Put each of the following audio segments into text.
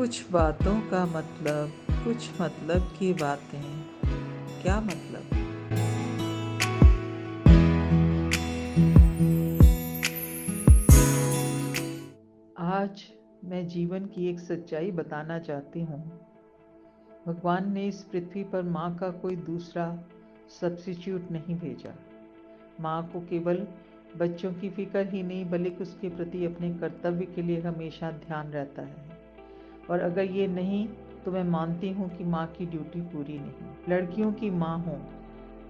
कुछ बातों का मतलब कुछ मतलब की बातें। क्या मतलब? आज मैं जीवन की एक सच्चाई बताना चाहती हूँ। भगवान ने इस पृथ्वी पर माँ का कोई दूसरा सब्सिट्यूट नहीं भेजा। माँ को केवल बच्चों की फ़िक्र ही नहीं, बल्कि उसके प्रति अपने कर्तव्य के लिए हमेशा ध्यान रहता है। और अगर ये नहीं तो मैं मानती हूँ कि माँ की ड्यूटी पूरी नहीं। लड़कियों की माँ हो,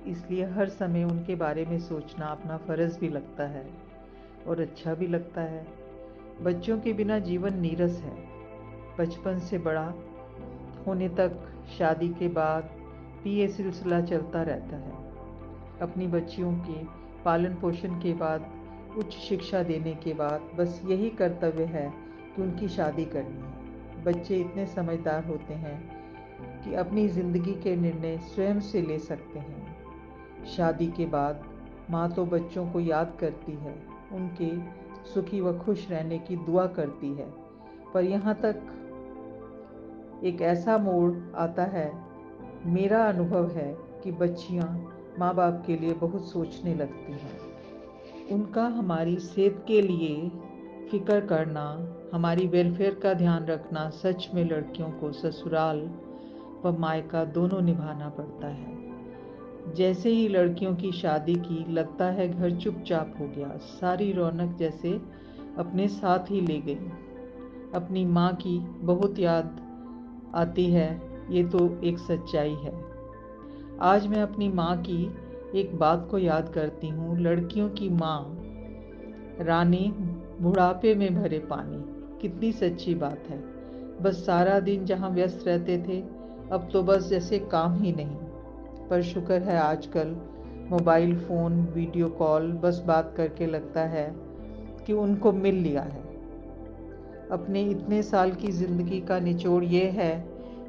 इसलिए हर समय उनके बारे में सोचना अपना फ़र्ज़ भी लगता है और अच्छा भी लगता है। बच्चों के बिना जीवन नीरस है। बचपन से बड़ा होने तक शादी के बाद भी ये सिलसिला चलता रहता है। अपनी बच्चियों के पालन पोषण के बाद, उच्च शिक्षा देने के बाद बस यही कर्तव्य है कि उनकी शादी करनी है। बच्चे इतने समझदार होते हैं कि अपनी ज़िंदगी के निर्णय स्वयं से ले सकते हैं। शादी के बाद माँ तो बच्चों को याद करती है, उनके सुखी व खुश रहने की दुआ करती है। पर यहाँ तक एक ऐसा मोड़ आता है, मेरा अनुभव है कि बच्चियाँ माँ बाप के लिए बहुत सोचने लगती हैं। उनका हमारी सेहत के लिए फ़िक्र करना हमारी वेलफेयर का ध्यान रखना सच में लड़कियों को ससुराल व मायका दोनों निभाना पड़ता है। जैसे ही लड़कियों की शादी की, लगता है घर चुपचाप हो गया। सारी रौनक जैसे अपने साथ ही ले गई। अपनी माँ की बहुत याद आती है, ये तो एक सच्चाई है। आज मैं अपनी माँ की एक बात को याद करती हूँ। लड़कियों की माँ रानी बुढ़ापे में भरे पानी। कितनी सच्ची बात है। बस सारा दिन जहाँ व्यस्त रहते थे, अब तो बस जैसे काम ही नहीं। पर शुक्र है आजकल मोबाइल फ़ोन, वीडियो कॉल, बस बात करके लगता है कि उनको मिल लिया है। अपने इतने साल की ज़िंदगी का निचोड़ ये है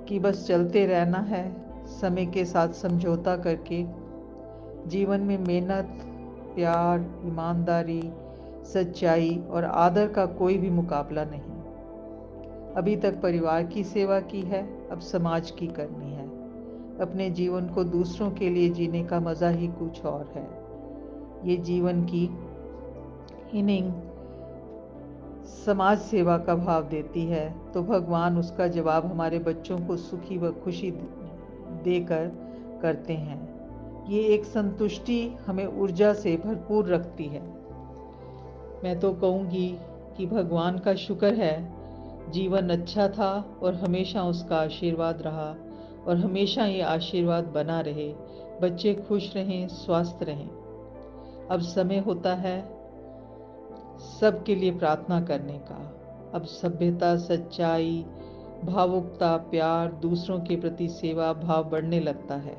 कि बस चलते रहना है, समय के साथ समझौता करके। जीवन में मेहनत, प्यार, ईमानदारी सच्चाई और आदर का कोई भी मुकाबला नहीं। अभी तक परिवार की सेवा की है, अब समाज की करनी है। अपने जीवन को दूसरों के लिए जीने का मज़ा ही कुछ और है। ये जीवन की इनिंग समाज सेवा का भाव देती है तो भगवान उसका जवाब हमारे बच्चों को सुखी व खुशी देकर करते हैं। ये एक संतुष्टि हमें ऊर्जा से भरपूर रखती है। मैं तो कहूँगी कि भगवान का शुक्र है। जीवन अच्छा था और हमेशा उसका आशीर्वाद रहा और हमेशा ये आशीर्वाद बना रहे। बच्चे खुश रहें, स्वस्थ रहें। अब समय होता है सबके लिए प्रार्थना करने का। अब सभ्यता, सच्चाई, भावुकता, प्यार, दूसरों के प्रति सेवा, भाव बढ़ने लगता है।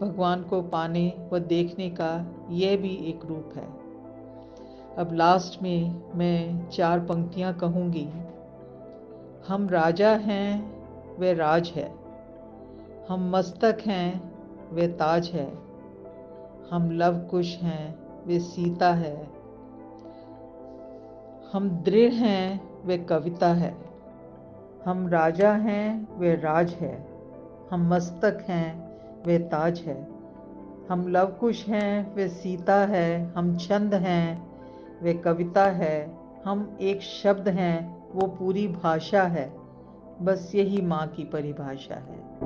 भगवान को पाने व देखने का यह भी एक रूप है। अब लास्ट में मैं चार पंक्तियाँ कहूँगी। हम राजा हैं, वे राज है। हम मस्तक हैं, वे ताज है। हम लव कुश हैं, वे सीता है। हम दृढ़ हैं, वे कविता है। हम राजा हैं, वे राज है। हम मस्तक हैं, वे ताज है। हम लवकुश हैं, वे सीता है। हम छंद हैं वे कविता है, हम एक शब्द हैं, वो पूरी भाषा है, बस यही माँ की परिभाषा है।